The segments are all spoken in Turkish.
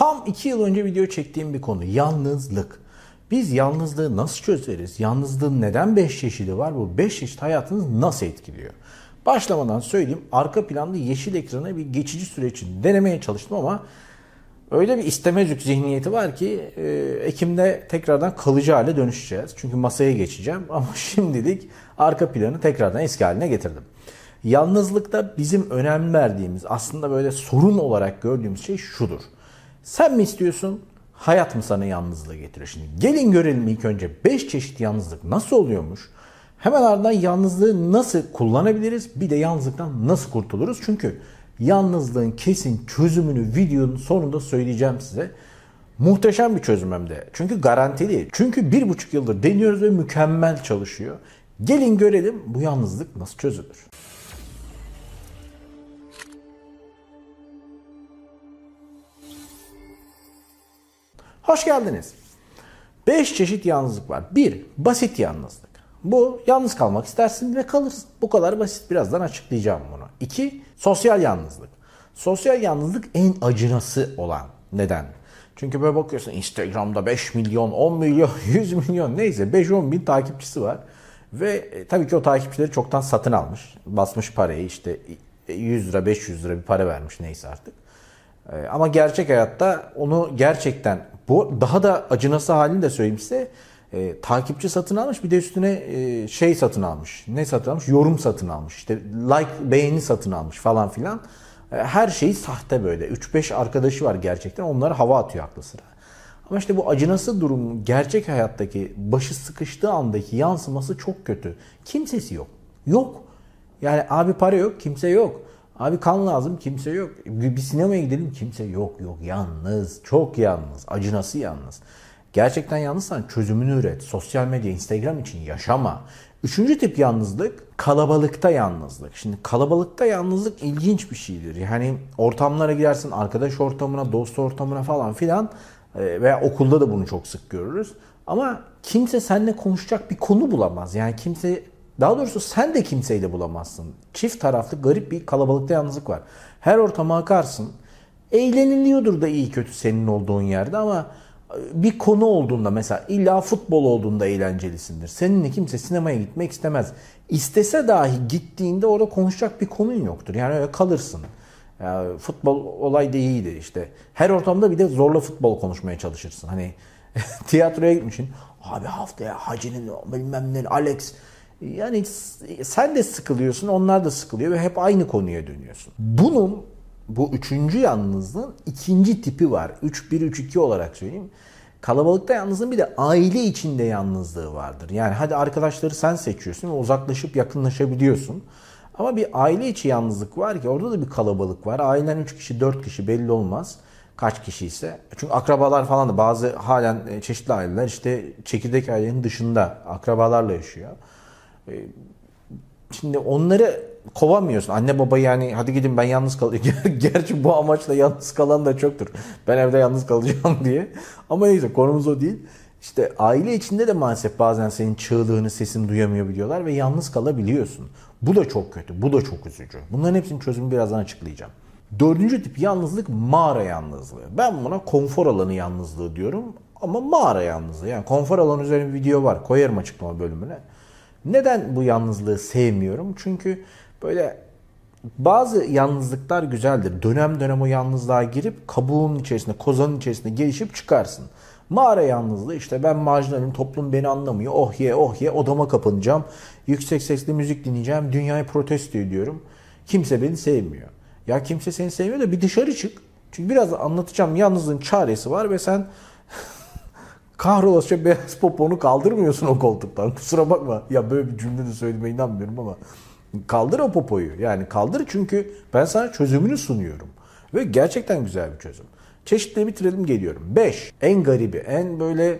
Tam iki yıl önce video çektiğim bir konu yalnızlık. Biz yalnızlığı nasıl çözeriz? Yalnızlığın neden 5 çeşidi var? Bu 5 çeşit hayatınızı nasıl etkiliyor? Başlamadan söyleyeyim arka planda yeşil ekrana bir geçici süre için denemeye çalıştım ama öyle bir istemezlik zihniyeti var ki e, Ekim'de tekrardan kalıcı hale dönüşeceğiz. Çünkü masaya geçeceğim ama şimdilik arka planı tekrardan eski haline getirdim. Yalnızlıkta bizim önem verdiğimiz aslında böyle sorun olarak gördüğümüz şey şudur. Sen mi istiyorsun? Hayat mı sana yalnızlığı getiriyor? Şimdi gelin görelim ilk önce 5 çeşit yalnızlık nasıl oluyormuş? Hemen ardından yalnızlığı nasıl kullanabiliriz? Bir de yalnızlıktan nasıl kurtuluruz? Çünkü yalnızlığın kesin çözümünü videonun sonunda söyleyeceğim size. Muhteşem bir çözüm hem de. Çünkü garantili. Çünkü bir buçuk yıldır deniyoruz ve mükemmel çalışıyor. Gelin görelim bu yalnızlık nasıl çözülür. Hoş geldiniz. 5 çeşit yalnızlık var. 1. Basit yalnızlık. Bu yalnız kalmak istersin ve kalırsın. Bu kadar basit. Birazdan açıklayacağım bunu. 2. Sosyal yalnızlık. Sosyal yalnızlık en acınası olan. Neden? Çünkü böyle bakıyorsun Instagram'da 5 milyon, 10 milyon, 100 milyon neyse 5-10 bin takipçisi var. Ve e, tabii ki o takipçileri çoktan satın almış. Basmış parayı işte 100 lira 500 lira bir para vermiş neyse artık. E, ama gerçek hayatta onu gerçekten bu daha da acınası halini de söyleyeyim size. E, takipçi satın almış bir de üstüne e, şey satın almış. Ne satın almış? Yorum satın almış. İşte like beğeni satın almış falan filan. E, her şeyi sahte böyle. 3-5 arkadaşı var gerçekten. Onları hava atıyor aklı sıra. Ama işte bu acınası durumun gerçek hayattaki başı sıkıştığı andaki yansıması çok kötü. Kimsesi yok. Yok. Yani abi para yok, kimse yok. Abi kan lazım kimse yok. Bir sinemaya gidelim kimse yok yok. Yalnız çok yalnız. Acınası yalnız. Gerçekten yalnızsan çözümünü üret. Sosyal medya, Instagram için yaşama. Üçüncü tip yalnızlık kalabalıkta yalnızlık. Şimdi kalabalıkta yalnızlık ilginç bir şeydir. Yani ortamlara girersin arkadaş ortamına, dost ortamına falan filan e, veya okulda da bunu çok sık görürüz. Ama kimse seninle konuşacak bir konu bulamaz. Yani kimse daha doğrusu sen de kimseyle bulamazsın. Çift taraflı garip bir kalabalıkta yalnızlık var. Her ortama akarsın. Eğleniliyordur da iyi kötü senin olduğun yerde ama e, bir konu olduğunda mesela illa futbol olduğunda eğlencelisindir. Seninle kimse sinemaya gitmek istemez. İstese dahi gittiğinde orada konuşacak bir konun yoktur. Yani öyle kalırsın. Yani futbol olay da iyiydi işte. Her ortamda bir de zorla futbol konuşmaya çalışırsın. Hani tiyatroya gitmişsin. Abi haftaya Hacı'nın bilmem ne Alex yani sen de sıkılıyorsun, onlar da sıkılıyor ve hep aynı konuya dönüyorsun. Bunun bu üçüncü yalnızlığın ikinci tipi var. 3-1-3-2 olarak söyleyeyim. Kalabalıkta yalnızlığın bir de aile içinde yalnızlığı vardır. Yani hadi arkadaşları sen seçiyorsun ve uzaklaşıp yakınlaşabiliyorsun. Ama bir aile içi yalnızlık var ki orada da bir kalabalık var. Ailen 3 kişi 4 kişi belli olmaz kaç kişi ise. Çünkü akrabalar falan da bazı halen e, çeşitli aileler işte çekirdek ailenin dışında akrabalarla yaşıyor. E, şimdi onları kovamıyorsun. Anne baba yani hadi gidin ben yalnız kalayım. Gerçi bu amaçla yalnız kalan da çoktur. Ben evde yalnız kalacağım diye. Ama neyse konumuz o değil. İşte aile içinde de maalesef bazen senin çığlığını, sesini duyamıyor biliyorlar ve yalnız kalabiliyorsun. Bu da çok kötü, bu da çok üzücü. Bunların hepsinin çözümü birazdan açıklayacağım. Dördüncü tip yalnızlık mağara yalnızlığı. Ben buna konfor alanı yalnızlığı diyorum ama mağara yalnızlığı. Yani konfor alanı üzerine bir video var. Koyarım açıklama bölümüne. Neden bu yalnızlığı sevmiyorum? Çünkü böyle bazı yalnızlıklar güzeldir. Dönem dönem o yalnızlığa girip kabuğun içerisinde, kozanın içerisinde gelişip çıkarsın. Mağara yalnızlığı işte ben marjinalim, toplum beni anlamıyor. Oh ye oh ye odama kapanacağım. Yüksek sesli müzik dinleyeceğim. Dünyayı protesto ediyorum. Kimse beni sevmiyor. Ya kimse seni sevmiyor da bir dışarı çık. Çünkü biraz anlatacağım yalnızlığın çaresi var ve sen kahrolası beyaz poponu kaldırmıyorsun o koltuktan. Kusura bakma. Ya böyle bir cümle de söylediğime inanmıyorum ama kaldır o popoyu. Yani kaldır çünkü ben sana çözümünü sunuyorum. Ve gerçekten güzel bir çözüm. Çeşitleri bitirelim geliyorum. 5. En garibi, en böyle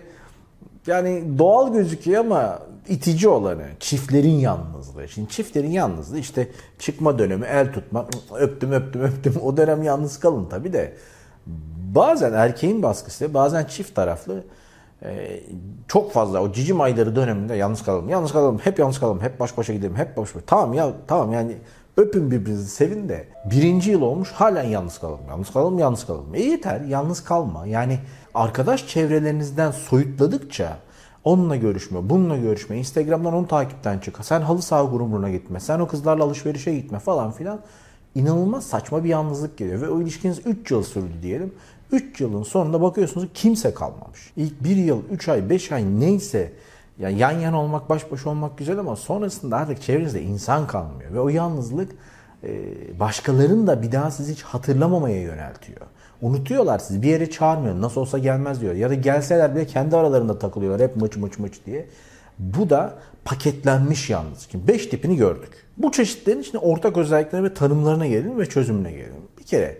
yani doğal gözüküyor ama itici olanı çiftlerin yalnızlığı. Şimdi çiftlerin yalnızlığı işte çıkma dönemi, el tutma, öptüm öptüm öptüm o dönem yalnız kalın tabi de. Bazen erkeğin baskısı, bazen çift taraflı e, çok fazla o cicim ayları döneminde yalnız kalalım, yalnız kalalım, hep yalnız kalalım, hep baş başa gidelim, hep baş başa. Tamam ya tamam yani öpün birbirinizi sevin de birinci yıl olmuş halen yalnız kalalım, yalnız kalalım, yalnız kalalım. E yeter yalnız kalma. Yani arkadaş çevrelerinizden soyutladıkça Onunla görüşme, bununla görüşme, Instagram'dan onu takipten çık. Sen halı saha grubuna gitme, sen o kızlarla alışverişe gitme falan filan. İnanılmaz saçma bir yalnızlık geliyor. Ve o ilişkiniz 3 yıl sürdü diyelim. 3 yılın sonunda bakıyorsunuz kimse kalmamış. İlk 1 yıl, 3 ay, 5 ay neyse yani yan yana olmak, baş başa olmak güzel ama sonrasında artık çevrenizde insan kalmıyor. Ve o yalnızlık başkalarını da bir daha sizi hiç hatırlamamaya yöneltiyor. Unutuyorlar sizi. Bir yere çağırmıyor. Nasıl olsa gelmez diyor. Ya da gelseler bile kendi aralarında takılıyorlar. Hep mıç mıç mıç diye. Bu da paketlenmiş yalnız. Şimdi 5 tipini gördük. Bu çeşitlerin içinde ortak özellikleri ve tanımlarına gelelim ve çözümüne gelelim. Bir kere e,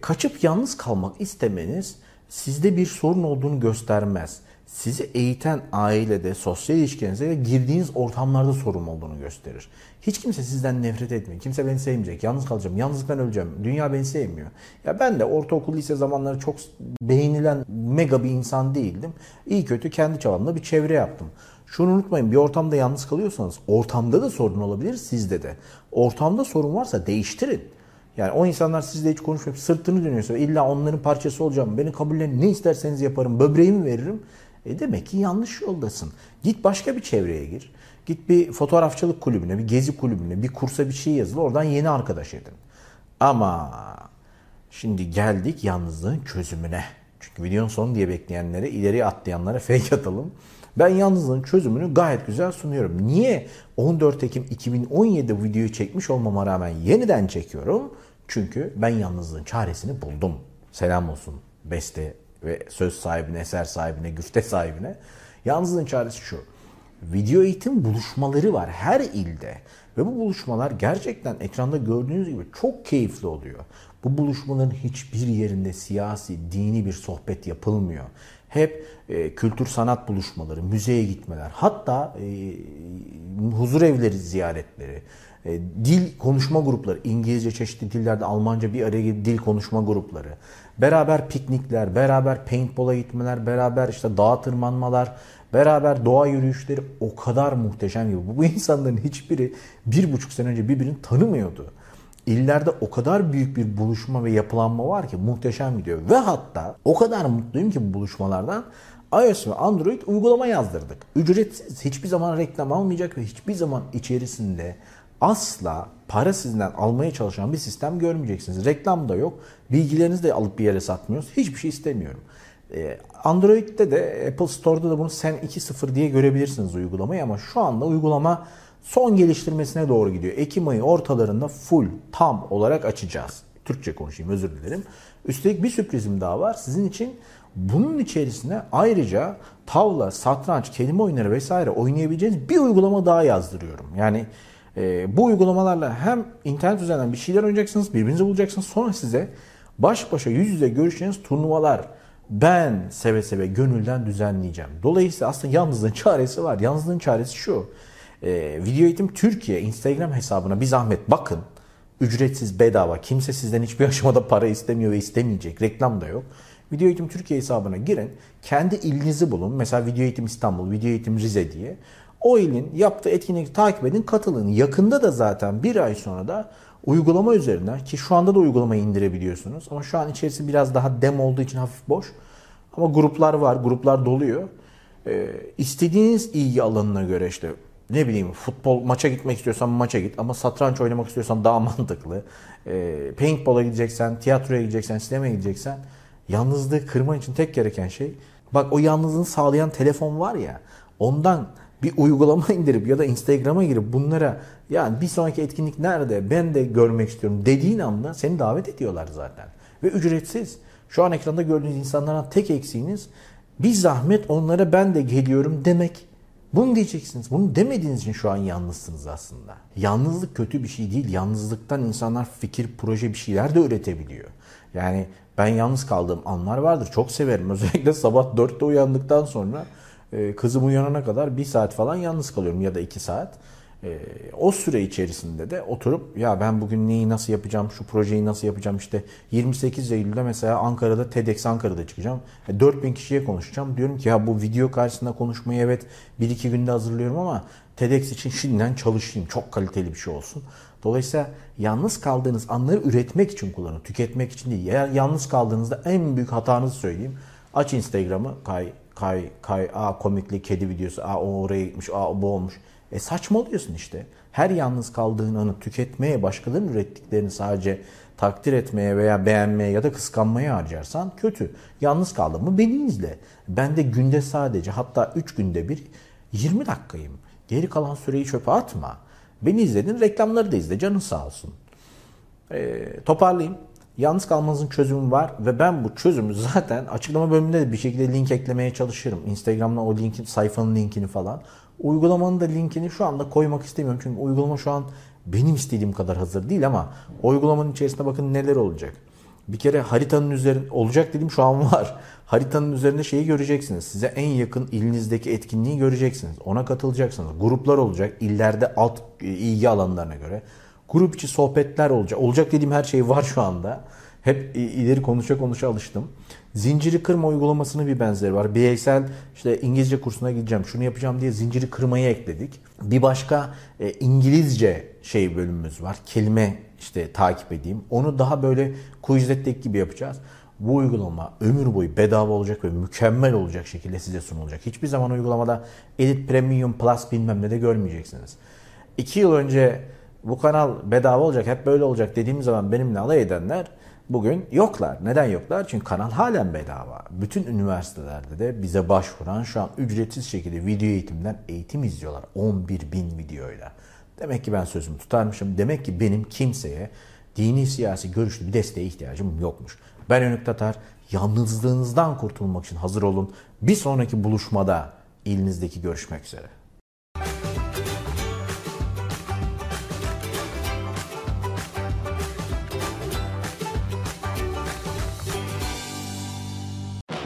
kaçıp yalnız kalmak istemeniz sizde bir sorun olduğunu göstermez sizi eğiten ailede, sosyal ilişkinize ve girdiğiniz ortamlarda sorun olduğunu gösterir. Hiç kimse sizden nefret etmiyor. Kimse beni sevmeyecek. Yalnız kalacağım. Yalnızlıktan öleceğim. Dünya beni sevmiyor. Ya ben de ortaokul lise zamanları çok beğenilen mega bir insan değildim. İyi kötü kendi çabamla bir çevre yaptım. Şunu unutmayın bir ortamda yalnız kalıyorsanız ortamda da sorun olabilir sizde de. Ortamda sorun varsa değiştirin. Yani o insanlar sizle hiç konuşmayıp sırtını dönüyorsa illa onların parçası olacağım. Beni kabullenin ne isterseniz yaparım. Böbreğimi veririm. E demek ki yanlış yoldasın. Git başka bir çevreye gir. Git bir fotoğrafçılık kulübüne, bir gezi kulübüne, bir kursa bir şey yazıl. Oradan yeni arkadaş edin. Ama şimdi geldik yalnızlığın çözümüne. Çünkü videonun sonu diye bekleyenlere, ileri atlayanlara fake atalım. Ben yalnızlığın çözümünü gayet güzel sunuyorum. Niye 14 Ekim 2017 videoyu çekmiş olmama rağmen yeniden çekiyorum? Çünkü ben yalnızlığın çaresini buldum. Selam olsun Beste ve söz sahibine, eser sahibine, güfte sahibine. Yalnızlığın çaresi şu. Video eğitim buluşmaları var her ilde. Ve bu buluşmalar gerçekten ekranda gördüğünüz gibi çok keyifli oluyor. Bu buluşmaların hiçbir yerinde siyasi, dini bir sohbet yapılmıyor. Hep e, kültür sanat buluşmaları, müzeye gitmeler, hatta e, huzur evleri ziyaretleri, e, dil konuşma grupları, İngilizce çeşitli dillerde Almanca bir araya dil konuşma grupları, beraber piknikler, beraber paintball'a gitmeler, beraber işte dağa tırmanmalar, beraber doğa yürüyüşleri o kadar muhteşem ki bu, bu insanların hiçbiri bir buçuk sene önce birbirini tanımıyordu. İllerde o kadar büyük bir buluşma ve yapılanma var ki muhteşem gidiyor. Ve hatta o kadar mutluyum ki bu buluşmalardan iOS ve Android uygulama yazdırdık. Ücretsiz, hiçbir zaman reklam almayacak ve hiçbir zaman içerisinde asla para sizden almaya çalışan bir sistem görmeyeceksiniz. Reklam da yok. Bilgilerinizi de alıp bir yere satmıyoruz. Hiçbir şey istemiyorum. Ee, Android'de de Apple Store'da da bunu Sen 2.0 diye görebilirsiniz uygulamayı ama şu anda uygulama son geliştirmesine doğru gidiyor. Ekim ayı ortalarında full, tam olarak açacağız. Türkçe konuşayım özür dilerim. Üstelik bir sürprizim daha var. Sizin için bunun içerisine ayrıca tavla, satranç, kelime oyunları vesaire oynayabileceğiniz bir uygulama daha yazdırıyorum. Yani e, bu uygulamalarla hem internet üzerinden bir şeyler oynayacaksınız, birbirinizi bulacaksınız. Sonra size baş başa yüz yüze görüşeceğiniz turnuvalar ben seve seve gönülden düzenleyeceğim. Dolayısıyla aslında yalnızlığın çaresi var. Yalnızlığın çaresi şu. E, Video Eğitim Türkiye Instagram hesabına bir zahmet bakın. Ücretsiz, bedava. Kimse sizden hiçbir aşamada para istemiyor ve istemeyecek. Reklam da yok. Video Eğitim Türkiye hesabına girin. Kendi ilinizi bulun. Mesela Video Eğitim İstanbul, Video Eğitim Rize diye. O ilin yaptığı etkinlikleri takip edin, katılın. Yakında da zaten bir ay sonra da uygulama üzerinden ki şu anda da uygulamayı indirebiliyorsunuz. Ama şu an içerisi biraz daha dem olduğu için hafif boş. Ama gruplar var, gruplar doluyor. Ee, istediğiniz ilgi alanına göre işte ne bileyim futbol maça gitmek istiyorsan maça git ama satranç oynamak istiyorsan daha mantıklı. Ee, paintball'a gideceksen, tiyatroya gideceksen, sinemaya gideceksen yalnızlığı kırman için tek gereken şey bak o yalnızlığını sağlayan telefon var ya ondan bir uygulama indirip ya da Instagram'a girip bunlara yani bir sonraki etkinlik nerede ben de görmek istiyorum dediğin anda seni davet ediyorlar zaten. Ve ücretsiz. Şu an ekranda gördüğünüz insanlardan tek eksiğiniz bir zahmet onlara ben de geliyorum demek. Bunu diyeceksiniz. Bunu demediğiniz için şu an yalnızsınız aslında. Yalnızlık kötü bir şey değil. Yalnızlıktan insanlar fikir, proje bir şeyler de üretebiliyor. Yani ben yalnız kaldığım anlar vardır. Çok severim. Özellikle sabah 4'te uyandıktan sonra e, kızım uyanana kadar bir saat falan yalnız kalıyorum ya da iki saat. E, o süre içerisinde de oturup ya ben bugün neyi nasıl yapacağım, şu projeyi nasıl yapacağım işte 28 Eylül'de mesela Ankara'da TEDx Ankara'da çıkacağım. 4000 e, kişiye konuşacağım. Diyorum ki ya bu video karşısında konuşmayı evet 1-2 günde hazırlıyorum ama TEDx için şimdiden çalışayım. Çok kaliteli bir şey olsun. Dolayısıyla yalnız kaldığınız anları üretmek için kullanın. Tüketmek için değil. Eğer yalnız kaldığınızda en büyük hatanızı söyleyeyim. Aç Instagram'ı kay kay kay a komikli kedi videosu a o oraya gitmiş a bu olmuş. E saçmalıyorsun işte. Her yalnız kaldığın anı tüketmeye, başkalarının ürettiklerini sadece takdir etmeye veya beğenmeye ya da kıskanmaya harcarsan kötü. Yalnız kaldın mı beni izle. Ben de günde sadece hatta 3 günde bir 20 dakikayım. Geri kalan süreyi çöpe atma. Beni izledin reklamları da izle canın sağ olsun. E, toparlayayım. Yalnız kalmanızın çözümü var ve ben bu çözümü zaten açıklama bölümünde de bir şekilde link eklemeye çalışırım. Instagram'da o linkin, sayfanın linkini falan. Uygulamanın da linkini şu anda koymak istemiyorum. Çünkü uygulama şu an benim istediğim kadar hazır değil ama uygulamanın içerisinde bakın neler olacak. Bir kere haritanın üzerinde olacak dedim şu an var. Haritanın üzerinde şeyi göreceksiniz. Size en yakın ilinizdeki etkinliği göreceksiniz. Ona katılacaksınız. Gruplar olacak. illerde alt e, ilgi alanlarına göre. Grup içi sohbetler olacak. Olacak dediğim her şey var şu anda. Hep ileri konuşa konuşa alıştım. Zinciri kırma uygulamasının bir benzeri var. Bireysel işte İngilizce kursuna gideceğim, şunu yapacağım diye zinciri kırmayı ekledik. Bir başka e, İngilizce şey bölümümüz var. Kelime işte takip edeyim. Onu daha böyle Quizlet'teki gibi yapacağız. Bu uygulama ömür boyu bedava olacak ve mükemmel olacak şekilde size sunulacak. Hiçbir zaman uygulamada Edit Premium Plus bilmem ne de görmeyeceksiniz. İki yıl önce bu kanal bedava olacak, hep böyle olacak dediğim zaman benimle alay edenler bugün yoklar. Neden yoklar? Çünkü kanal halen bedava. Bütün üniversitelerde de bize başvuran şu an ücretsiz şekilde video eğitimden eğitim izliyorlar. 11 bin videoyla. Demek ki ben sözümü tutarmışım. Demek ki benim kimseye dini siyasi görüşlü bir desteğe ihtiyacım yokmuş. Ben Önük Tatar. Yalnızlığınızdan kurtulmak için hazır olun. Bir sonraki buluşmada ilinizdeki görüşmek üzere.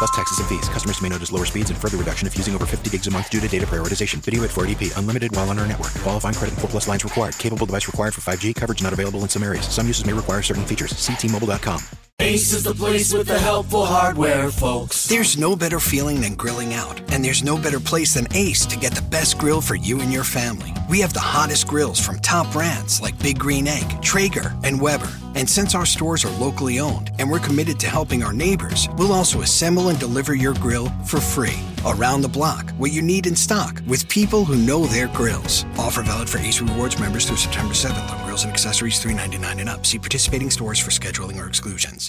Plus taxes and fees. Customers may notice lower speeds and further reduction if using over 50 gigs a month due to data prioritization. Video at 480p. Unlimited while on our network. Qualifying credit and 4 plus lines required. Capable device required for 5G. Coverage not available in some areas. Some uses may require certain features. Ctmobile.com. Ace is the place with the helpful hardware, folks. There's no better feeling than grilling out, and there's no better place than Ace to get the best grill for you and your family. We have the hottest grills from top brands like Big Green Egg, Traeger, and Weber. And since our stores are locally owned and we're committed to helping our neighbors, we'll also assemble and deliver your grill for free. Around the block, what you need in stock, with people who know their grills. Offer valid for Ace Rewards members through September 7th on grills and accessories $3.99 and up. See participating stores for scheduling or exclusions.